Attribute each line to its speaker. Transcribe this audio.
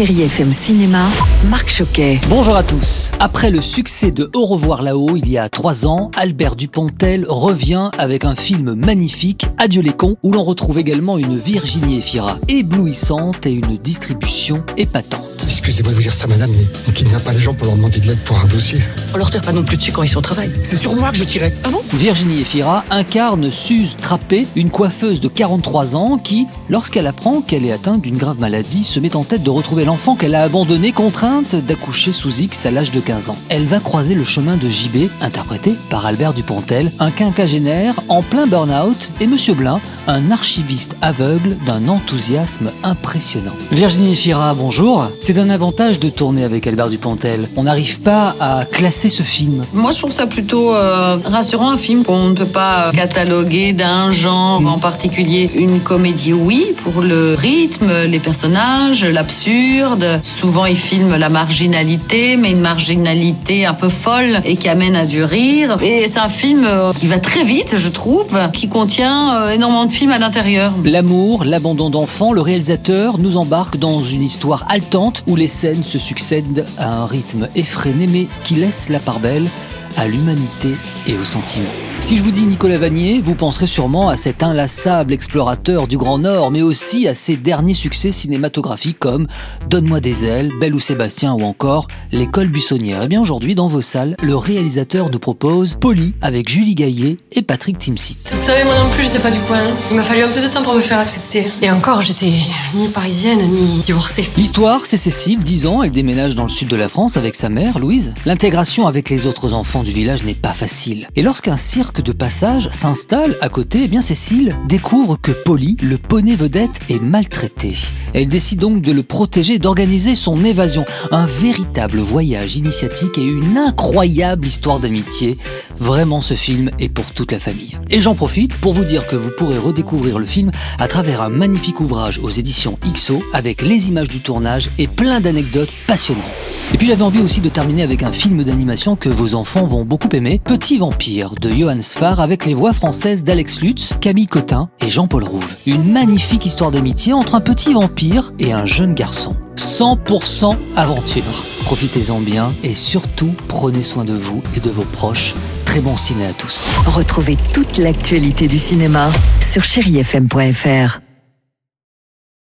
Speaker 1: Chérie FM Cinéma, Marc Choquet.
Speaker 2: Bonjour à tous. Après le succès de Au revoir là-haut il y a trois ans, Albert Dupontel revient avec un film magnifique, Adieu les cons, où l'on retrouve également une Virginie Efira éblouissante et une distribution épatante.
Speaker 3: Excusez-moi de vous dire ça, madame, mais on kidnappe pas les gens pour leur demander de l'aide pour un dossier.
Speaker 4: On leur tire pas non plus dessus quand ils sont au travail.
Speaker 3: C'est sur moi que je tirais.
Speaker 4: Ah bon?
Speaker 2: Virginie Efira incarne Suze Trappé, une coiffeuse de 43 ans qui, lorsqu'elle apprend qu'elle est atteinte d'une grave maladie, se met en tête de retrouver l'enfant qu'elle a abandonné, contrainte d'accoucher sous X à l'âge de 15 ans. Elle va croiser le chemin de JB, interprété par Albert Dupontel, un quinquagénaire en plein burn-out, et Monsieur Blin, un archiviste aveugle d'un enthousiasme impressionnant. Virginie Efira, bonjour. C'est un avantage de tourner avec Albert Dupontel. On n'arrive pas à classer ce film.
Speaker 4: Moi, je trouve ça plutôt euh, rassurant, un film qu'on ne peut pas cataloguer d'un genre en particulier. Une comédie, oui, pour le rythme, les personnages, l'absurde. Souvent, il filme la marginalité, mais une marginalité un peu folle et qui amène à du rire. Et c'est un film euh, qui va très vite, je trouve, qui contient euh, énormément de films à l'intérieur.
Speaker 2: L'amour, l'abandon d'enfants, le réalisateur nous embarque dans une histoire haletante où les scènes se succèdent à un rythme effréné mais qui laisse la part belle à l'humanité et aux sentiments. Si je vous dis Nicolas Vanier, vous penserez sûrement à cet inlassable explorateur du Grand Nord, mais aussi à ses derniers succès cinématographiques comme Donne-moi des ailes, Belle ou Sébastien ou encore L'école buissonnière. Et bien aujourd'hui, dans vos salles, le réalisateur nous propose Polly avec Julie Gaillet et Patrick Timsit.
Speaker 5: Vous savez, moi non plus, j'étais pas du coin. Il m'a fallu un peu de temps pour me faire accepter. Et encore, j'étais ni parisienne, ni divorcée.
Speaker 2: L'histoire, c'est Cécile, 10 ans, elle déménage dans le sud de la France avec sa mère, Louise. L'intégration avec les autres enfants du village n'est pas facile. Et lorsqu'un cirque de passage s'installe à côté, eh bien Cécile découvre que Polly, le poney vedette, est maltraité. Elle décide donc de le protéger d'organiser son évasion. Un véritable voyage initiatique et une incroyable histoire d'amitié. Vraiment, ce film est pour toute la famille. Et j'en profite pour vous dire que vous pourrez redécouvrir le film à travers un magnifique ouvrage aux éditions XO avec les images du tournage et plein d'anecdotes passionnantes. Et puis j'avais envie aussi de terminer avec un film d'animation que vos enfants vont beaucoup aimer, Petit Vampire de Johann Sfar avec les voix françaises d'Alex Lutz, Camille Cotin et Jean-Paul Rouve. Une magnifique histoire d'amitié entre un petit vampire et un jeune garçon. 100% aventure. Profitez-en bien et surtout prenez soin de vous et de vos proches. Très bon ciné à tous.
Speaker 1: Retrouvez toute l'actualité du cinéma sur chérifm.fr.